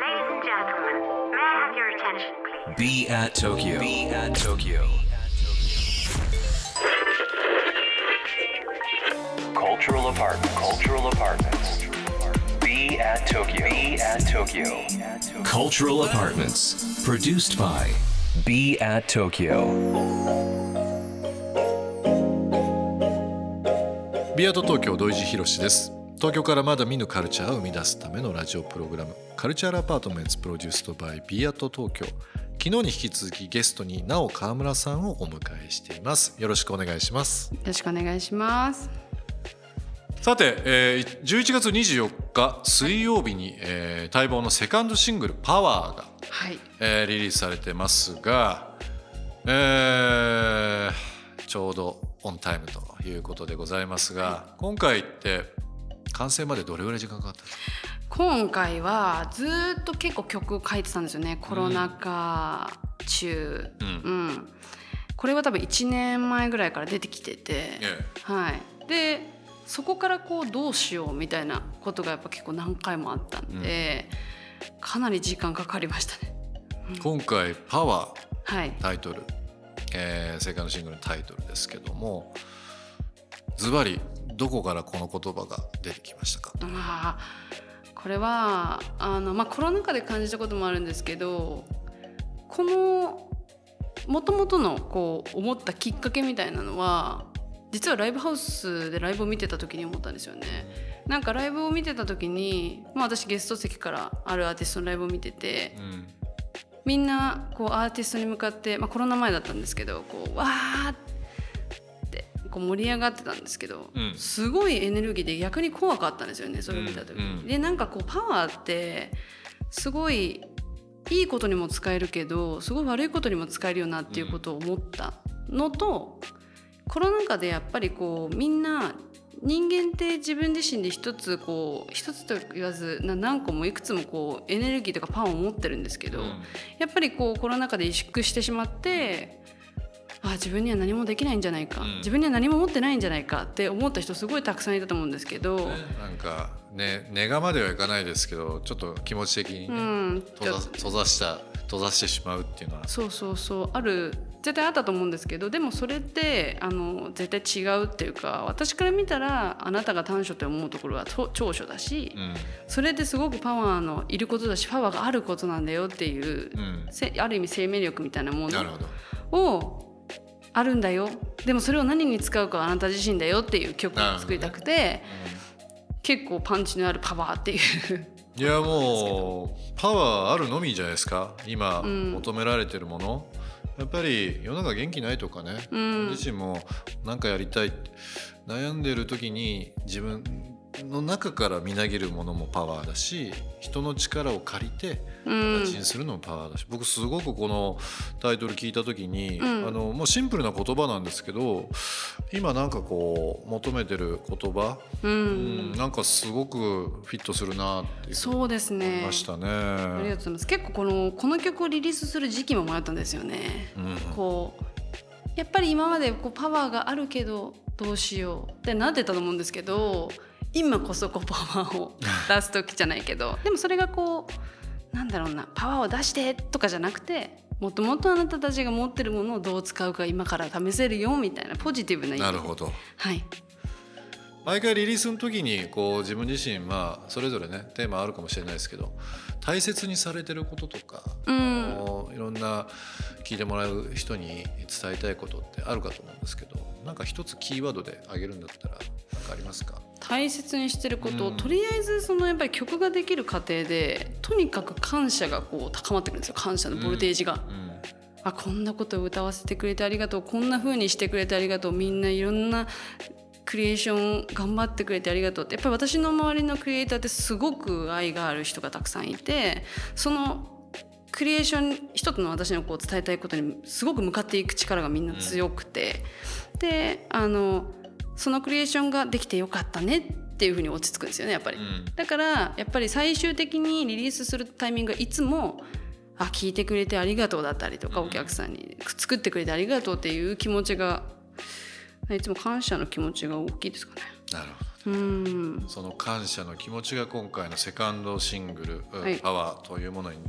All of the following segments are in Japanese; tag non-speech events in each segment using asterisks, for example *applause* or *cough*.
Ladies and gentlemen, may I have your attention, please? Be at Tokyo. Be at Tokyo. Cultural apartment. Cultural apartments. Be at Tokyo. Be at Tokyo. Cultural apartments. Produced by Be at Tokyo. ビアート東京土井地博です 東京からまだ見ぬカルチャーを生み出すためのラジオプログラムカルチャーアパートメンツプロデュースドバイビアート東京昨日に引き続きゲストになお川村さんをお迎えしていますよろしくお願いしますよろしくお願いします。さて、えー11月24日水曜日に、えー待望のセカンドシングル「パワーが、はい。えーリリースされてますが、えーちょうどオンタイムということでございますが、今回って完成までどれぐらい時間かかった今回はずーっと結構曲書いてたんですよね。コロナ禍中。うんうん。これは多分1年前ぐらいから出てきてて、えはい。で、そこからこうどうしようみたいなことがやっぱ結構何回もあったんで、かなり時間かかりましたね。え今回「パワーはい」。タイトル、えーセカンドシングルのタイトルですけどもズバリどこからこの言葉が出てきましたか？あーこれはあの、まあ、コロナ禍で感じたこともあるんですけどこのもともとのこう思ったきっかけみたいなのは実はライブハウスでライブを見てた時に思ったんですよね。なんかライブを見てた時に、まあ、私ゲスト席からあるアーティストのライブを見ててうんみんなこうアーティストに向かって、まあ、コロナ前だったんですけどこうわーってこう盛り上がってたんですけど、うん。すごいエネルギーで逆に怖かったんですよねそれを見た時に。うんうんでなんかこうパワーってすごいいいことにも使えるけどすごい悪いことにも使えるよなっていうことを思ったのと、コロナ禍でやっぱりこうみんな人間って自分自身で一つこう一つと言わずな何個もいくつもこうエネルギーとかパワーを持ってるんですけど、うん。やっぱりこうコロナ禍で萎縮してしまってあ自分には何もできないんじゃないか、うん。自分には何も持ってないんじゃないかって思った人すごいたくさんいたと思うんですけど、なんかね根がまではいかないですけどちょっと気持ち的にうね、ん、閉ざ閉ざした閉ざしてしまうっていうのは。そうそうそう。ある絶対あったと思うんですけどでもそれってあの絶対違うっていうか私から見たらあなたが短所って思うところはと長所だし、うん。それってすごくパワーのいることだしパワーがあることなんだよっていう、うん。せある意味生命力みたいなもなるほのど。をあるんだよ。でもそれを何に使うかはあなた自身だよっていう曲を作りたくて、結構パンチのあるパワーっていう。いやもうパワーあるのみじゃないですか。今ん。求められてるもの、やっぱり世の中元気ないとかね、ん。自身も何かやりたい。悩んでる時に自分の中からみなぎるものもパワーだし人の力を借りてうん。形にするのもパワーだし、僕すごくこのタイトル聞いた時に、うん。あのもうシンプルな言葉なんですけど今なんかこう求めてる言葉、ううんん、なんかすごくフィットするなっていうそうですね。ましたね。ありがとうございます。結構このこの曲をリリースする時期も迷ったんですよね、うん。こうやっぱり今までこうパワーがあるけどどうしようってなってたと思うんですけど今こそこうパワーを出す時じゃないけどでもそれがこうなんだろうなパワーを出してとかじゃなくてもともとあなたたちが持ってるものをどう使うか今から試せるよみたいなポジティブな意味。なるほど。はい毎回リリースの時にこう自分自身まあそれぞれねテーマあるかもしれないですけど大切にされてることとか、うん。いろんな聞いてもらう人に伝えたいことってあるかと思うんですけどなんか一つキーワードで挙げるんだったら何かありますか？大切にしてること。を、うん。とりあえずそのやっぱり曲ができる過程でとにかく感謝がこう高まってくるんですよ。感謝のボルテージが。うん。あこんなことを歌わせてくれてありがとう。こんな風にしてくれてありがとう。みんないろんなクリエーション頑張ってくれてありがとうって。やっぱり私の周りのクリエイターってすごく愛がある人がたくさんいてそのクリエーション一つの私のこう伝えたいことにすごく向かっていく力がみんな強くて、であのそのクリエーションができてよかったねっていうふうに落ち着くんですよねやっぱり。うん。だからやっぱり最終的にリリースするタイミングがいつもあ聞いてくれてありがとうだったりとか、お客さんに作ってくれてありがとうっていう気持ちがいつも感謝の気持ちが大きいですかね。なるほどね。うん。その感謝の気持ちが今回のセカンドシングル「はい。パワーというものに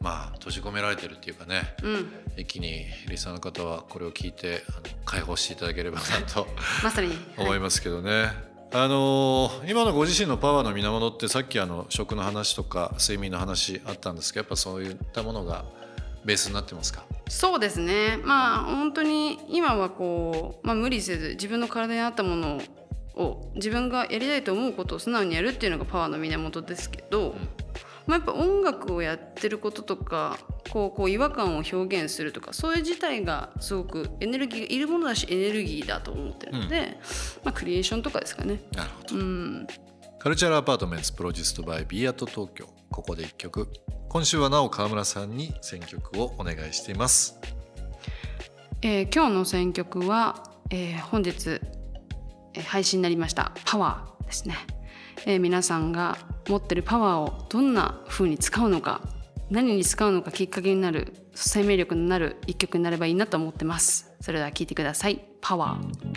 まあ閉じ込められてるっていうかね、うん。一気にリスナーの方はこれを聞いてあの解放していただければなと *laughs* まさに、思いますけどね。あのー今のご自身のパワーの源ってさっきあの食の話とか睡眠の話あったんですけどやっぱそういったものがベースになってますか？そうですね。まあ本当に今はこう、まあ、無理せず自分の体に合ったものを自分がやりたいと思うことを素直にやるっていうのがパワーの源ですけど、まあ、やっぱ音楽をやってることとかこうこう違和感を表現するとかそういう自体がすごくエネルギーがいるものだしエネルギーだと思ってるので、まあ、クリエーションとかですかね。なるほど。うん。 Culture Apartments produced by b at 東京ここで一曲。今週はなお川村さんに選曲をお願いしています。えー今日の選曲は、えー本日、えー配信になりました「パワー」ですね、えー皆さんが持ってるパワーをどんな風に使うのか何に使うのかきっかけになる生命力になる一曲になればいいなと思ってます。それでは聴いてください「パワー」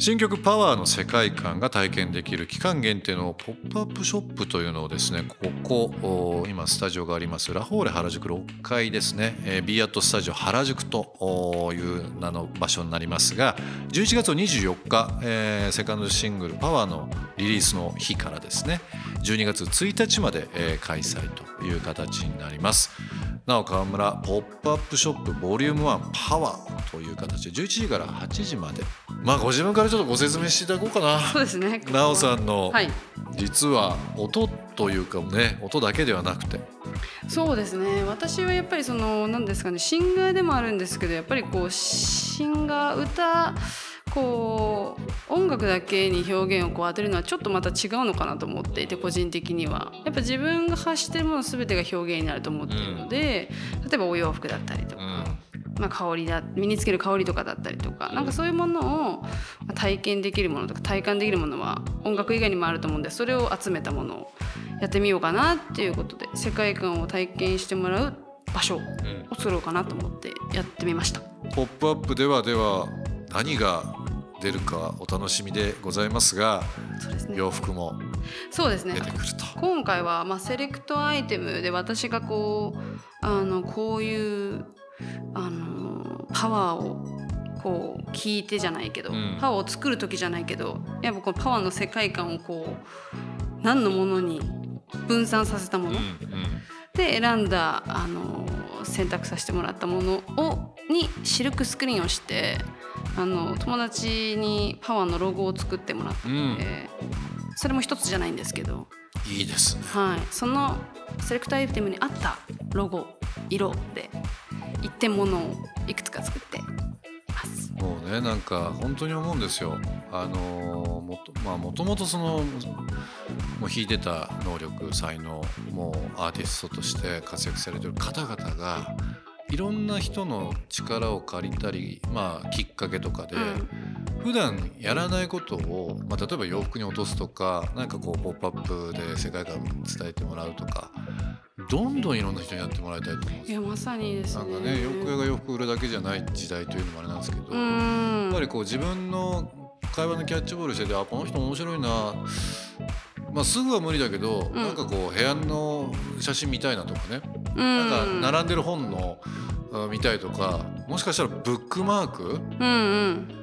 新曲「パワーの世界観が体験できる期間限定のポップアップショップというのをですねここ今スタジオがありますラフォーレ原宿6階ですね、えー、ビーアットスタジオ原宿という名の場所になりますが11月24日、えーセカンドシングル「パワーのリリースの日からですね12月1日まで、えー開催という形になります。なお川村ポップアップショップボリューム1パワーという形で11時から8時まで。まあご自分からちょっとご説明していただこうかな。そうですね。なおさんのはい。実は音というかね音だけではなくて。そうですね。私はやっぱりその何ですかねシンガーでもあるんですけどやっぱりこうシンガー歌こう音楽だけに表現をこう当てるのはちょっとまた違うのかなと思っていて個人的には。やっぱ自分が発してるもの全てが表現になると思っているので、例えばお洋服だったりとか、まあ、香りだ身につける香りとかだったりとかなんかそういうものをまあ体験できるものとか体感できるものは音楽以外にもあると思うんでそれを集めたものをやってみようかなっていうことで世界観を体験してもらう場所を作ろうかなと思ってやってみました。ポップアップではでは何が出るかお楽しみでございますがね。洋服もそうですね。出てくると。今回はまあセレクトアイテムで私がこうあのこういうあのパワーをこう聞いてじゃないけど、うん。パワーを作る時じゃないけどやっぱこのパワーの世界観をこう何のものに分散させたもの、うんうん。で選んだあの選択させてもらったものをにシルクスクリーンをしてあの友達にパワーのロゴを作ってもらって、うんそれも一つじゃないんですけど。いいですね。はい、そのセレクトアイテムに合ったロゴ色で一点物をいくつか作っています。もうねなんか本当に思うんですよ。あのーもとまあもともとそのもう弾いてた能力才能もうアーティストとして活躍されてる方々がいろんな人の力を借りたりまあきっかけとかで、普段やらないことを、まあ、例えば洋服に落とすとかなんかこう「ポップアップで世界観を伝えてもらうとかどんどんいろんな人にやってもらいたいと思うんですよ。いやまさにですね。なんかね洋服屋が洋服売るだけじゃない時代というのもあれなんですけど、うやんっぱりこう自分の会話のキャッチボールしててあこの人面白いな、まあ、すぐは無理だけど、ん。なんかこう部屋の写真見たいなとかね、うんなんか並んでる本のあ見たいとかもしかしたらブックマーク？うんうん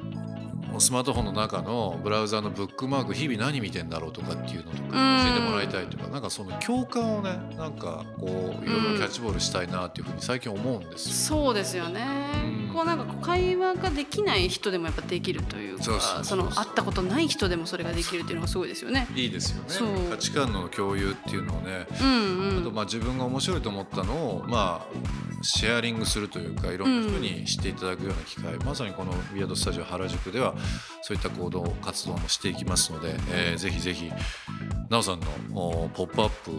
スマートフォンの中のブラウザのブックマーク日々何見てんだろうとかっていうのとかうん教えてもらいたいとかなんかその共感をねなんかこういろいろキャッチボールしたいなっていうふうに最近思うんですよ。そうですよね。うんこうなんか会話ができない人でもやっぱできるというか、その会ったことない人でもそれができるっていうのがすごいですよね。いいですよね価値観の共有っていうのをねうんうん。あとまあ自分が面白いと思ったのをまあシェアリングするというかいろんな人に知っていただくような機会、まさにこの「ウィアードスタジオ原宿」ではそういった行動活動もしていきますので、えーぜひぜひなおさんのお「ポップアップ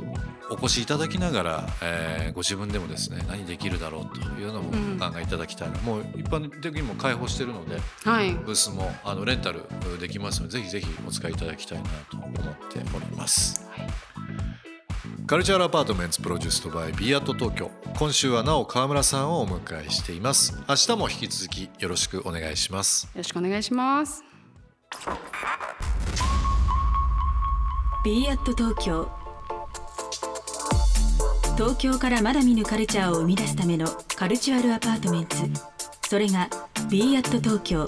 お越しいただきながら、えーご自分でもですね何できるだろうというのもうん。お考えいただきたいな、もう一般的にも開放してるのではい。ブースもあのレンタルできますのでぜひぜひお使いいただきたいなと思っております。 Culture Apartments produced by b at 東京。今週はなお川村さんをお迎えしています。明日も引き続きよろしくお願いします。よろしくお願いします。b アット東京。東京からまだ見ぬカルチャーを生み出すための Cultural Apartments。それが b アット東京。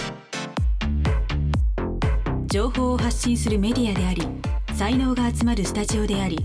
情報を発信するメディアであり才能が集まるスタジオであり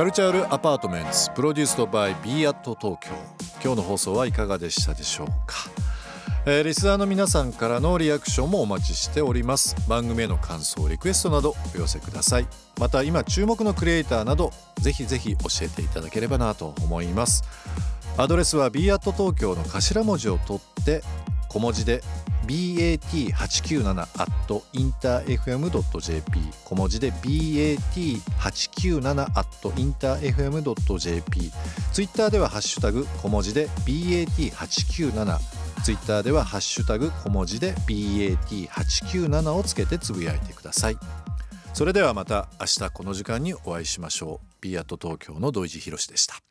カルチャールアパートメンツプロデュースドバイ b アット東京。今日の放送はいかがでしたでしょうか、えー、リスナーの皆さんからのリアクションもお待ちしております。番組への感想リクエストなどお寄せください。また今注目のクリエイターなどぜひぜひ教えていただければなと思います。アドレスは b アット東京の頭文字を取って小文字で bat897.interfm.jp 小文字で bat897.interfm.jp ツイッターではハッシュタグ小文字で bat897 ツイッターではハッシュタグ小文字で bat897 をつけてつぶやいてください。それではまた明日この時間にお会いしましょう。B アット東京の土井地博でした。